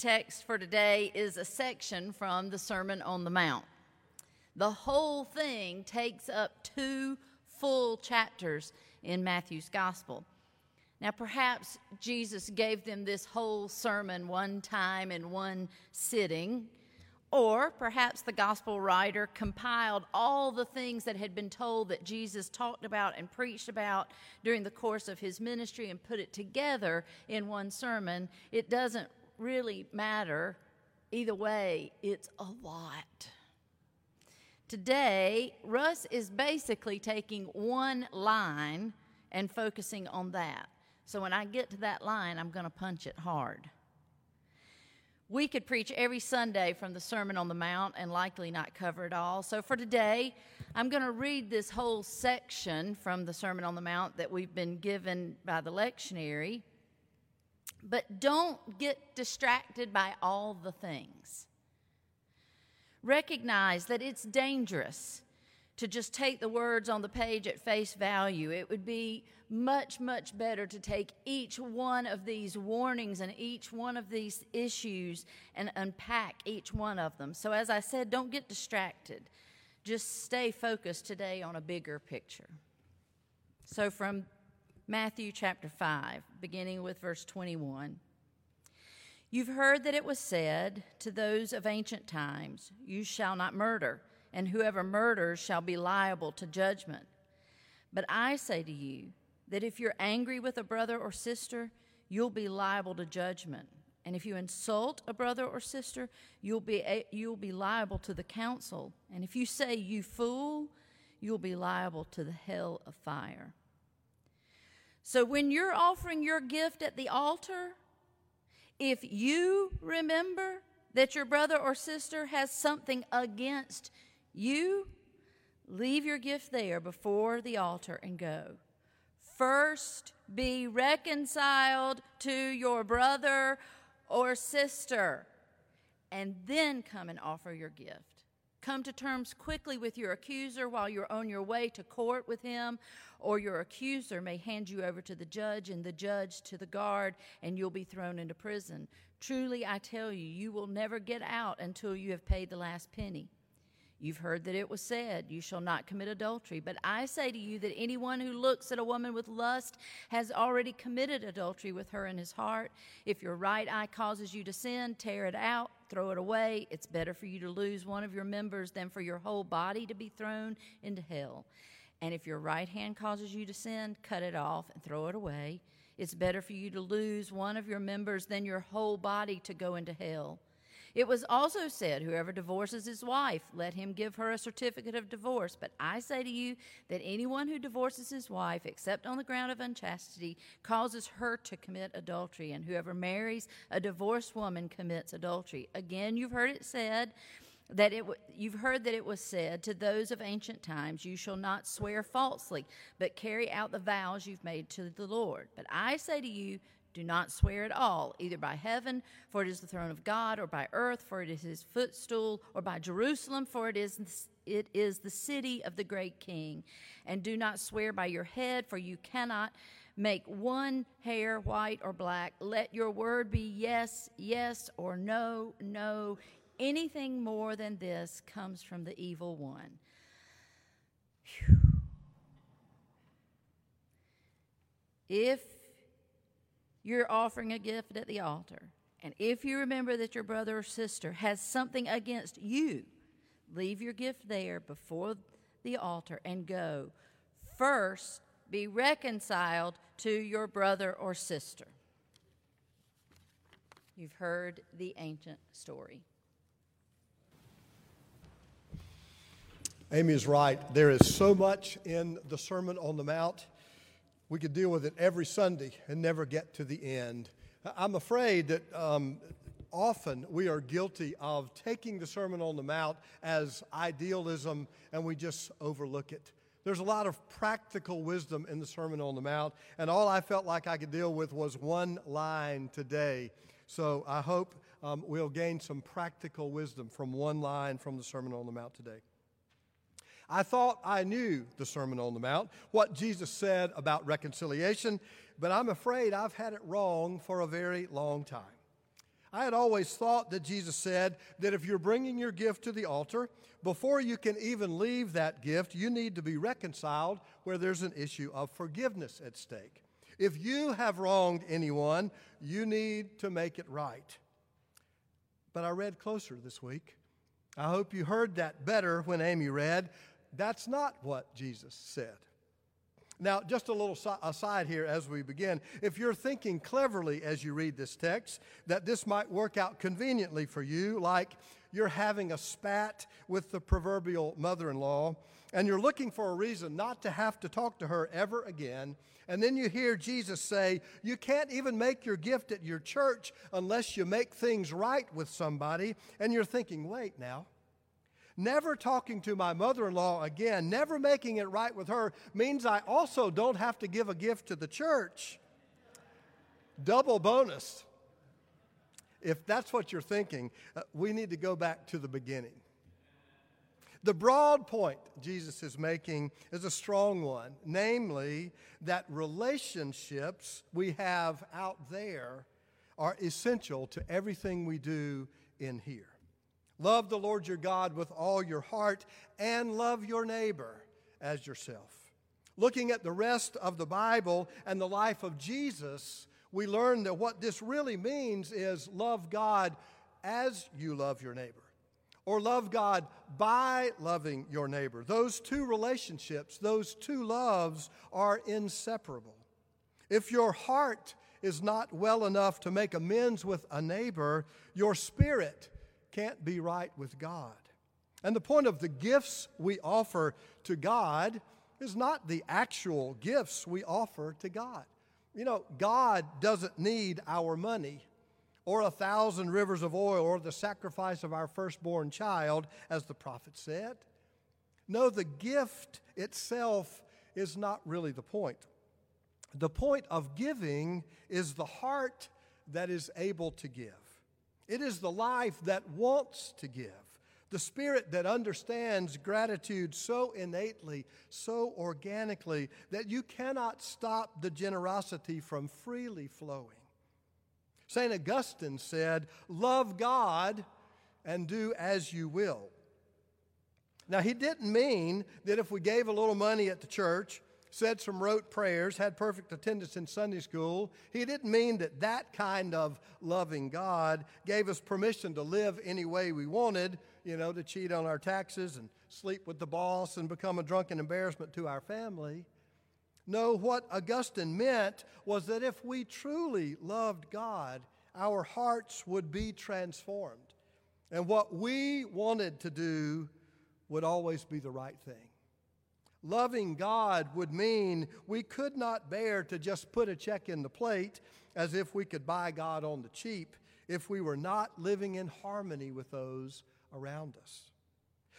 text for today is a section from the Sermon on the Mount. The whole thing takes up two full chapters in Matthew's Gospel. Now, perhaps Jesus gave them this whole sermon one time in one sitting, or perhaps the gospel writer compiled all the things that had been told that Jesus talked about and preached about during the course of his ministry and put it together in one sermon. It doesn't really matter. Either way, it's a lot. Today, Russ is basically taking one line and focusing on that. So when I get to that line, I'm going to punch it hard. We could preach every Sunday from the Sermon on the Mount and likely not cover it all. So for today, I'm going to read this whole section from the Sermon on the Mount that we've been given by the lectionary. But don't get distracted by all the things. Recognize that it's dangerous to just take the words on the page at face value. It would be much, much better to take each one of these warnings and each one of these issues and unpack each one of them. So, as I said, don't get distracted. Just stay focused today on a bigger picture. So, from Matthew chapter 5, beginning with verse 21. You've heard that it was said to those of ancient times, You shall not murder, and whoever murders shall be liable to judgment. But I say to you, that if you're angry with a brother or sister, you'll be liable to judgment. And if you insult a brother or sister, you'll be, you'll be liable to the council. And if you say, you fool, you'll be liable to the hell of fire. So when you're offering your gift at the altar, if you remember that your brother or sister has something against you, leave your gift there before the altar and go. First, be reconciled to your brother or sister, and then come and offer your gift. Come to terms quickly with your accuser while you're on your way to court with him, or your accuser may hand you over to the judge, and the judge to the guard, and you'll be thrown into prison. Truly, I tell you, you will never get out until you have paid the last penny. You've heard that it was said, You shall not commit adultery. But I say to you that anyone who looks at a woman with lust has already committed adultery with her in his heart. If your right eye causes you to sin, tear it out, throw it away. It's better for you to lose one of your members than for your whole body to be thrown into hell. And if your right hand causes you to sin, cut it off and throw it away. It's better for you to lose one of your members than your whole body to go into hell. It was also said, Whoever divorces his wife, let him give her a certificate of divorce. But I say to you that anyone who divorces his wife, except on the ground of unchastity, causes her to commit adultery. And whoever marries a divorced woman commits adultery. Again, you've heard it said, that it you've heard that it was said to those of ancient times you shall not swear falsely but carry out the vows you've made to the lord but i say to you do not swear at all, either by heaven, for it is the throne of God, or by earth, for it is his footstool, or by Jerusalem, for it is, it is the city of the great king. And do not swear by your head, for you cannot make one hair white or black. Let your word be yes, yes, or no, no. Anything more than this comes from the evil one. Whew. If you're offering a gift at the altar, and if you remember that your brother or sister has something against you, leave your gift there before the altar and go. First, be reconciled to your brother or sister. You've heard the ancient story. Amy is right. There is so much in the Sermon on the Mount we could deal with it every Sunday and never get to the end. I'm afraid that um, often we are guilty of taking the Sermon on the Mount as idealism and we just overlook it. There's a lot of practical wisdom in the Sermon on the Mount, and all I felt like I could deal with was one line today. So I hope um, we'll gain some practical wisdom from one line from the Sermon on the Mount today. I thought I knew the Sermon on the Mount, what Jesus said about reconciliation, but I'm afraid I've had it wrong for a very long time. I had always thought that Jesus said that if you're bringing your gift to the altar, before you can even leave that gift, you need to be reconciled where there's an issue of forgiveness at stake. If you have wronged anyone, you need to make it right. But I read closer this week. I hope you heard that better when Amy read. That's not what Jesus said. Now, just a little aside here as we begin. If you're thinking cleverly as you read this text, that this might work out conveniently for you, like you're having a spat with the proverbial mother in law, and you're looking for a reason not to have to talk to her ever again, and then you hear Jesus say, You can't even make your gift at your church unless you make things right with somebody, and you're thinking, Wait now never talking to my mother in law again, never making it right with her, means I also don't have to give a gift to the church. Double bonus. If that's what you're thinking, uh, we need to go back to the beginning. The broad point Jesus is making is a strong one, namely that relationships we have out there are essential to everything we do in here. Love the Lord your God with all your heart and love your neighbor as yourself. Looking at the rest of the Bible and the life of Jesus, we learn that what this really means is love God as you love your neighbor, or love God by loving your neighbor. Those two relationships, those two loves are inseparable. If your heart is not well enough to make amends with a neighbor, your spirit can't be right with God. And the point of the gifts we offer to God is not the actual gifts we offer to God. You know, God doesn't need our money or a thousand rivers of oil or the sacrifice of our firstborn child, as the prophet said. No, the gift itself is not really the point. The point of giving is the heart that is able to give. It is the life that wants to give, the spirit that understands gratitude so innately, so organically, that you cannot stop the generosity from freely flowing. St. Augustine said, Love God and do as you will. Now, he didn't mean that if we gave a little money at the church, said some rote prayers, had perfect attendance in Sunday school. He didn't mean that that kind of loving God gave us permission to live any way we wanted, you know, to cheat on our taxes and sleep with the boss and become a drunken embarrassment to our family. No, what Augustine meant was that if we truly loved God, our hearts would be transformed. And what we wanted to do would always be the right thing. Loving God would mean we could not bear to just put a check in the plate as if we could buy God on the cheap if we were not living in harmony with those around us.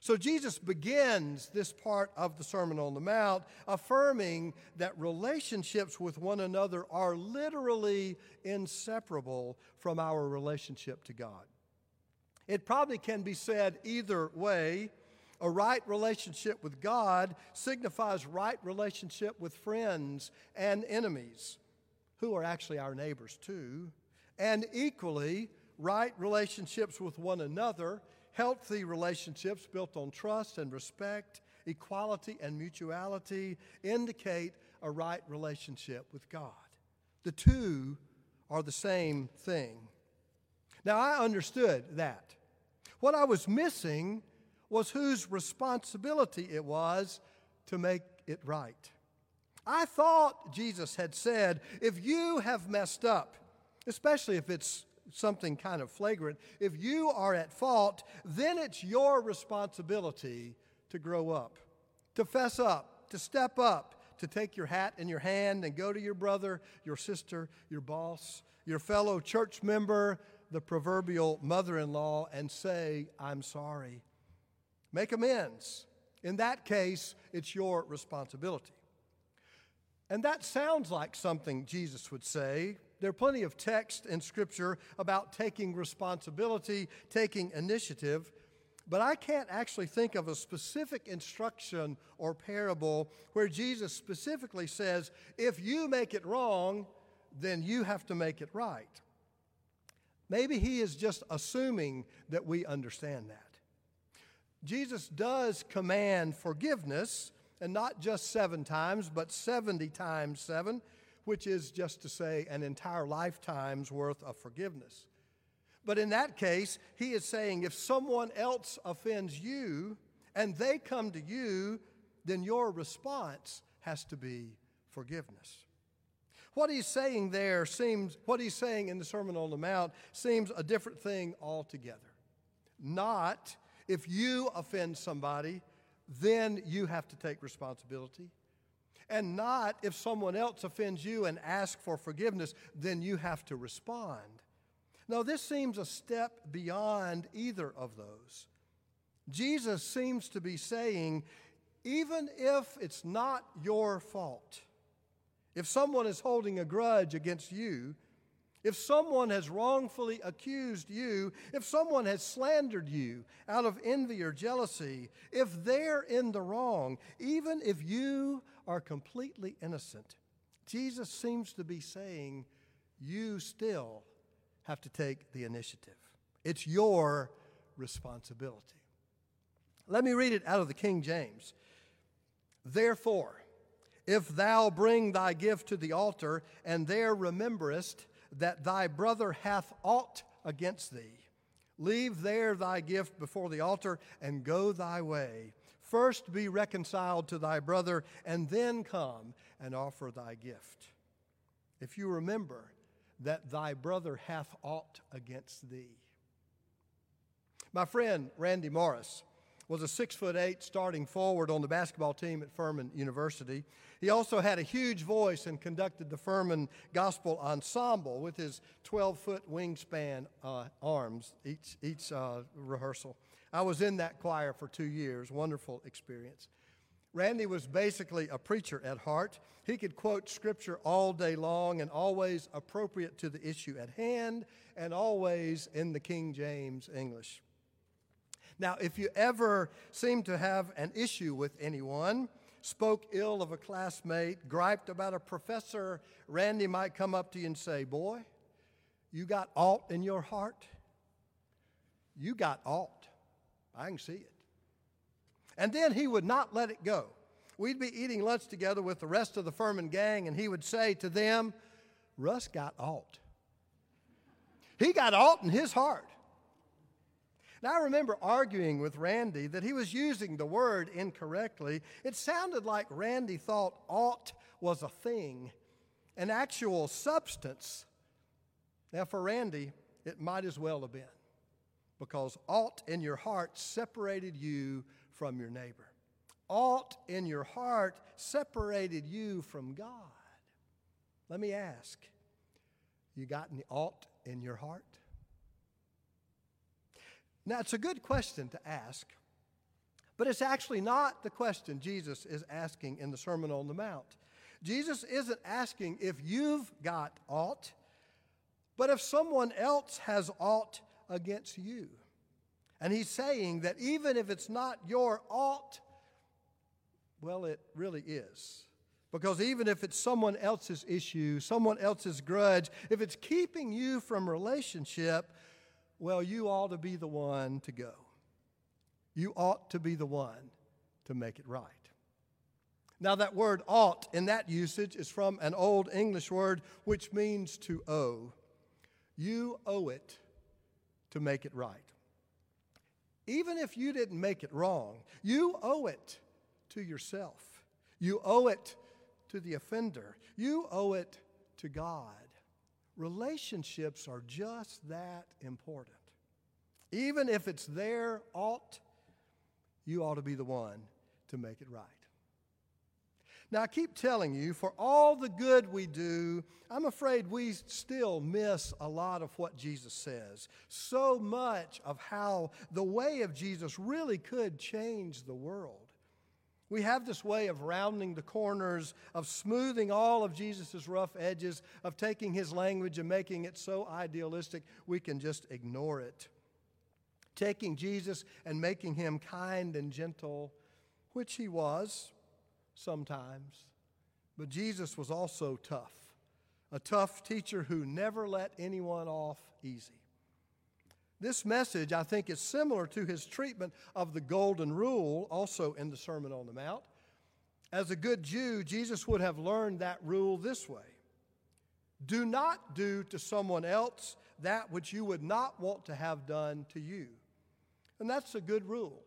So Jesus begins this part of the Sermon on the Mount affirming that relationships with one another are literally inseparable from our relationship to God. It probably can be said either way a right relationship with God signifies right relationship with friends and enemies, who are actually our neighbors too. And equally, right relationships with one another, healthy relationships built on trust and respect, equality and mutuality, indicate a right relationship with God. The two are the same thing. Now, I understood that. What I was missing was whose responsibility it was to make it right. I thought Jesus had said, if you have messed up, especially if it's something kind of flagrant, if you are at fault, then it's your responsibility to grow up, to fess up, to step up, to take your hat in your hand and go to your brother, your sister, your boss, your fellow church member, the proverbial mother in law, and say, I'm sorry. Make amends. In that case, it's your responsibility. And that sounds like something Jesus would say. There are plenty of texts in Scripture about taking responsibility, taking initiative, but I can't actually think of a specific instruction or parable where Jesus specifically says, if you make it wrong, then you have to make it right. Maybe he is just assuming that we understand that. Jesus does command forgiveness, and not just seven times, but 70 times seven, which is just to say an entire lifetime's worth of forgiveness. But in that case, he is saying if someone else offends you and they come to you, then your response has to be forgiveness. What he's saying there seems, what he's saying in the Sermon on the Mount seems a different thing altogether. Not if you offend somebody, then you have to take responsibility. And not if someone else offends you and asks for forgiveness, then you have to respond. Now, this seems a step beyond either of those. Jesus seems to be saying, even if it's not your fault, if someone is holding a grudge against you, if someone has wrongfully accused you, if someone has slandered you out of envy or jealousy, if they're in the wrong, even if you are completely innocent, Jesus seems to be saying you still have to take the initiative. It's your responsibility. Let me read it out of the King James. Therefore, if thou bring thy gift to the altar, and there rememberest that thy brother hath aught against thee, leave there thy gift before the altar, and go thy way. First be reconciled to thy brother, and then come and offer thy gift. If you remember that thy brother hath aught against thee. My friend Randy Morris was a six foot eight starting forward on the basketball team at Furman University. He also had a huge voice and conducted the Furman Gospel Ensemble with his 12 foot wingspan uh, arms each, each uh, rehearsal. I was in that choir for two years, wonderful experience. Randy was basically a preacher at heart. He could quote scripture all day long and always appropriate to the issue at hand and always in the King James English. Now, if you ever seem to have an issue with anyone, spoke ill of a classmate, griped about a professor, Randy might come up to you and say, Boy, you got aught in your heart? You got aught. I can see it. And then he would not let it go. We'd be eating lunch together with the rest of the Furman gang, and he would say to them, Russ got aught. He got aught in his heart. Now, I remember arguing with Randy that he was using the word incorrectly. It sounded like Randy thought ought was a thing, an actual substance. Now, for Randy, it might as well have been because ought in your heart separated you from your neighbor. Ought in your heart separated you from God. Let me ask you got any ought in your heart? Now, it's a good question to ask, but it's actually not the question Jesus is asking in the Sermon on the Mount. Jesus isn't asking if you've got aught, but if someone else has aught against you. And he's saying that even if it's not your aught, well, it really is. Because even if it's someone else's issue, someone else's grudge, if it's keeping you from relationship, well, you ought to be the one to go. You ought to be the one to make it right. Now, that word ought in that usage is from an old English word which means to owe. You owe it to make it right. Even if you didn't make it wrong, you owe it to yourself. You owe it to the offender. You owe it to God. Relationships are just that important. Even if it's their ought, you ought to be the one to make it right. Now, I keep telling you, for all the good we do, I'm afraid we still miss a lot of what Jesus says. So much of how the way of Jesus really could change the world. We have this way of rounding the corners, of smoothing all of Jesus' rough edges, of taking his language and making it so idealistic we can just ignore it. Taking Jesus and making him kind and gentle, which he was sometimes. But Jesus was also tough, a tough teacher who never let anyone off easy. This message, I think, is similar to his treatment of the golden rule, also in the Sermon on the Mount. As a good Jew, Jesus would have learned that rule this way Do not do to someone else that which you would not want to have done to you. And that's a good rule.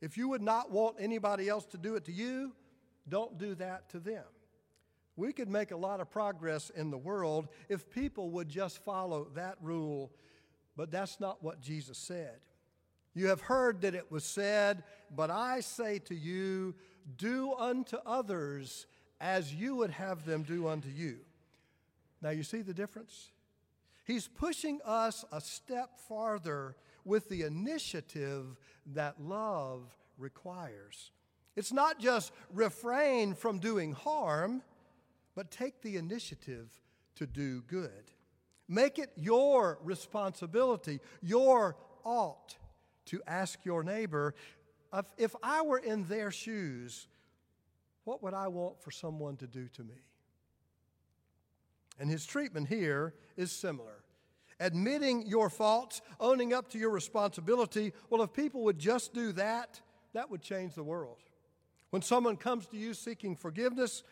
If you would not want anybody else to do it to you, don't do that to them. We could make a lot of progress in the world if people would just follow that rule, but that's not what Jesus said. You have heard that it was said, but I say to you, do unto others as you would have them do unto you. Now, you see the difference? He's pushing us a step farther with the initiative that love requires. It's not just refrain from doing harm, but take the initiative to do good. Make it your responsibility, your ought to ask your neighbor if I were in their shoes, what would I want for someone to do to me? And his treatment here is similar. Admitting your faults, owning up to your responsibility. Well, if people would just do that, that would change the world. When someone comes to you seeking forgiveness,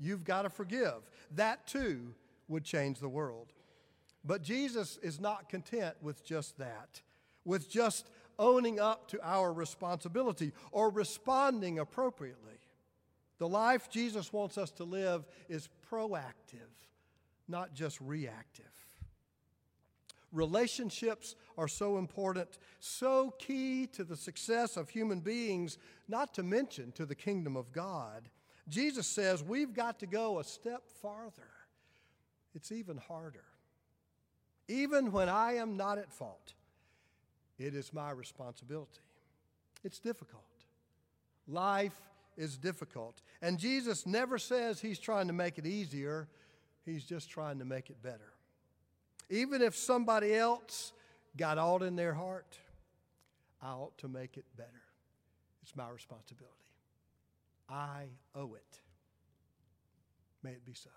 You've got to forgive. That too would change the world. But Jesus is not content with just that, with just owning up to our responsibility or responding appropriately. The life Jesus wants us to live is proactive, not just reactive. Relationships are so important, so key to the success of human beings, not to mention to the kingdom of God. Jesus says we've got to go a step farther. It's even harder. Even when I am not at fault, it is my responsibility. It's difficult. Life is difficult. And Jesus never says he's trying to make it easier, he's just trying to make it better. Even if somebody else got all in their heart, I ought to make it better. It's my responsibility. I owe it. May it be so.